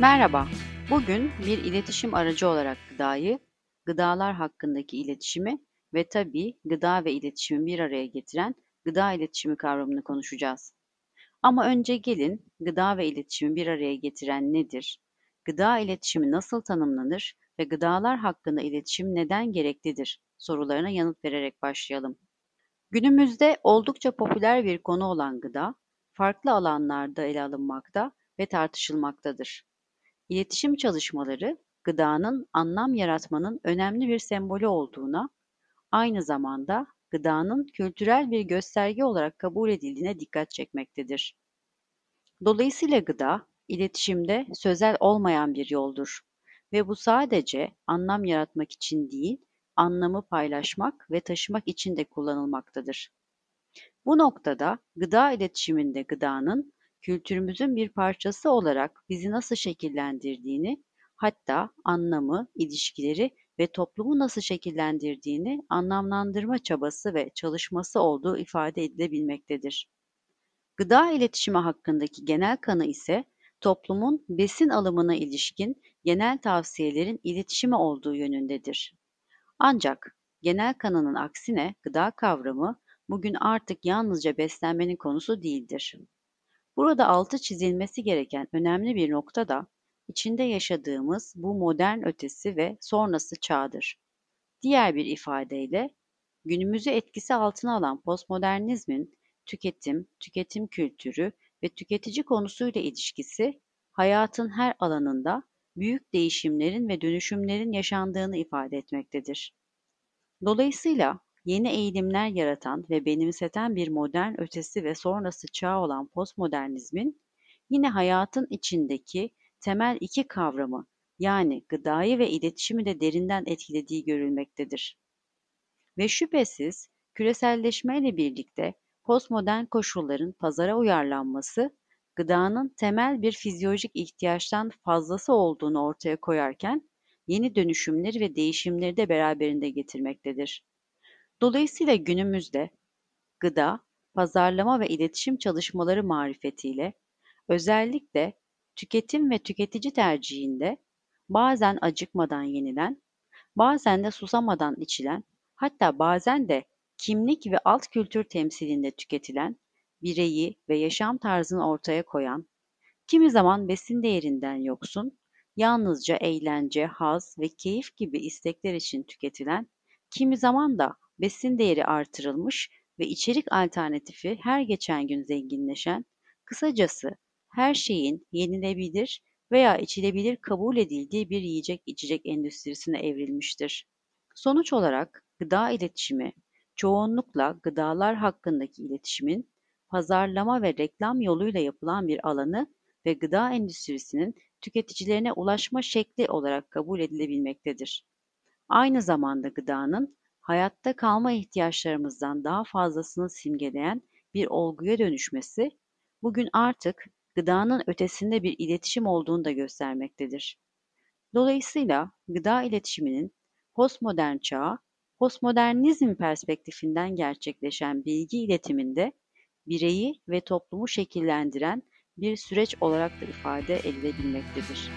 Merhaba. Bugün bir iletişim aracı olarak gıdayı, gıdalar hakkındaki iletişimi ve tabii gıda ve iletişimi bir araya getiren gıda iletişimi kavramını konuşacağız. Ama önce gelin gıda ve iletişimi bir araya getiren nedir? Gıda iletişimi nasıl tanımlanır ve gıdalar hakkında iletişim neden gereklidir sorularına yanıt vererek başlayalım. Günümüzde oldukça popüler bir konu olan gıda, farklı alanlarda ele alınmakta ve tartışılmaktadır. İletişim çalışmaları, gıdanın anlam yaratmanın önemli bir sembolü olduğuna, aynı zamanda gıdanın kültürel bir gösterge olarak kabul edildiğine dikkat çekmektedir. Dolayısıyla gıda, iletişimde sözel olmayan bir yoldur ve bu sadece anlam yaratmak için değil, anlamı paylaşmak ve taşımak için de kullanılmaktadır. Bu noktada gıda iletişiminde gıdanın kültürümüzün bir parçası olarak bizi nasıl şekillendirdiğini, hatta anlamı, ilişkileri ve toplumu nasıl şekillendirdiğini anlamlandırma çabası ve çalışması olduğu ifade edilebilmektedir. Gıda iletişimi hakkındaki genel kanı ise toplumun besin alımına ilişkin genel tavsiyelerin iletişimi olduğu yönündedir. Ancak genel kanının aksine gıda kavramı bugün artık yalnızca beslenmenin konusu değildir. Burada altı çizilmesi gereken önemli bir nokta da içinde yaşadığımız bu modern ötesi ve sonrası çağdır. Diğer bir ifadeyle günümüzü etkisi altına alan postmodernizmin tüketim, tüketim kültürü ve tüketici konusuyla ilişkisi hayatın her alanında büyük değişimlerin ve dönüşümlerin yaşandığını ifade etmektedir. Dolayısıyla yeni eğilimler yaratan ve benimseten bir modern ötesi ve sonrası çağ olan postmodernizmin yine hayatın içindeki temel iki kavramı yani gıdayı ve iletişimi de derinden etkilediği görülmektedir. Ve şüphesiz küreselleşmeyle birlikte postmodern koşulların pazara uyarlanması gıdanın temel bir fizyolojik ihtiyaçtan fazlası olduğunu ortaya koyarken yeni dönüşümleri ve değişimleri de beraberinde getirmektedir. Dolayısıyla günümüzde gıda, pazarlama ve iletişim çalışmaları marifetiyle özellikle tüketim ve tüketici tercihinde bazen acıkmadan yenilen, bazen de susamadan içilen, hatta bazen de kimlik ve alt kültür temsilinde tüketilen, bireyi ve yaşam tarzını ortaya koyan, kimi zaman besin değerinden yoksun, yalnızca eğlence, haz ve keyif gibi istekler için tüketilen, kimi zaman da besin değeri artırılmış ve içerik alternatifi her geçen gün zenginleşen, kısacası her şeyin yenilebilir veya içilebilir kabul edildiği bir yiyecek içecek endüstrisine evrilmiştir. Sonuç olarak gıda iletişimi çoğunlukla gıdalar hakkındaki iletişimin pazarlama ve reklam yoluyla yapılan bir alanı ve gıda endüstrisinin tüketicilerine ulaşma şekli olarak kabul edilebilmektedir. Aynı zamanda gıdanın hayatta kalma ihtiyaçlarımızdan daha fazlasını simgeleyen bir olguya dönüşmesi, bugün artık gıdanın ötesinde bir iletişim olduğunu da göstermektedir. Dolayısıyla gıda iletişiminin postmodern çağ, postmodernizm perspektifinden gerçekleşen bilgi iletiminde bireyi ve toplumu şekillendiren bir süreç olarak da ifade edilebilmektedir.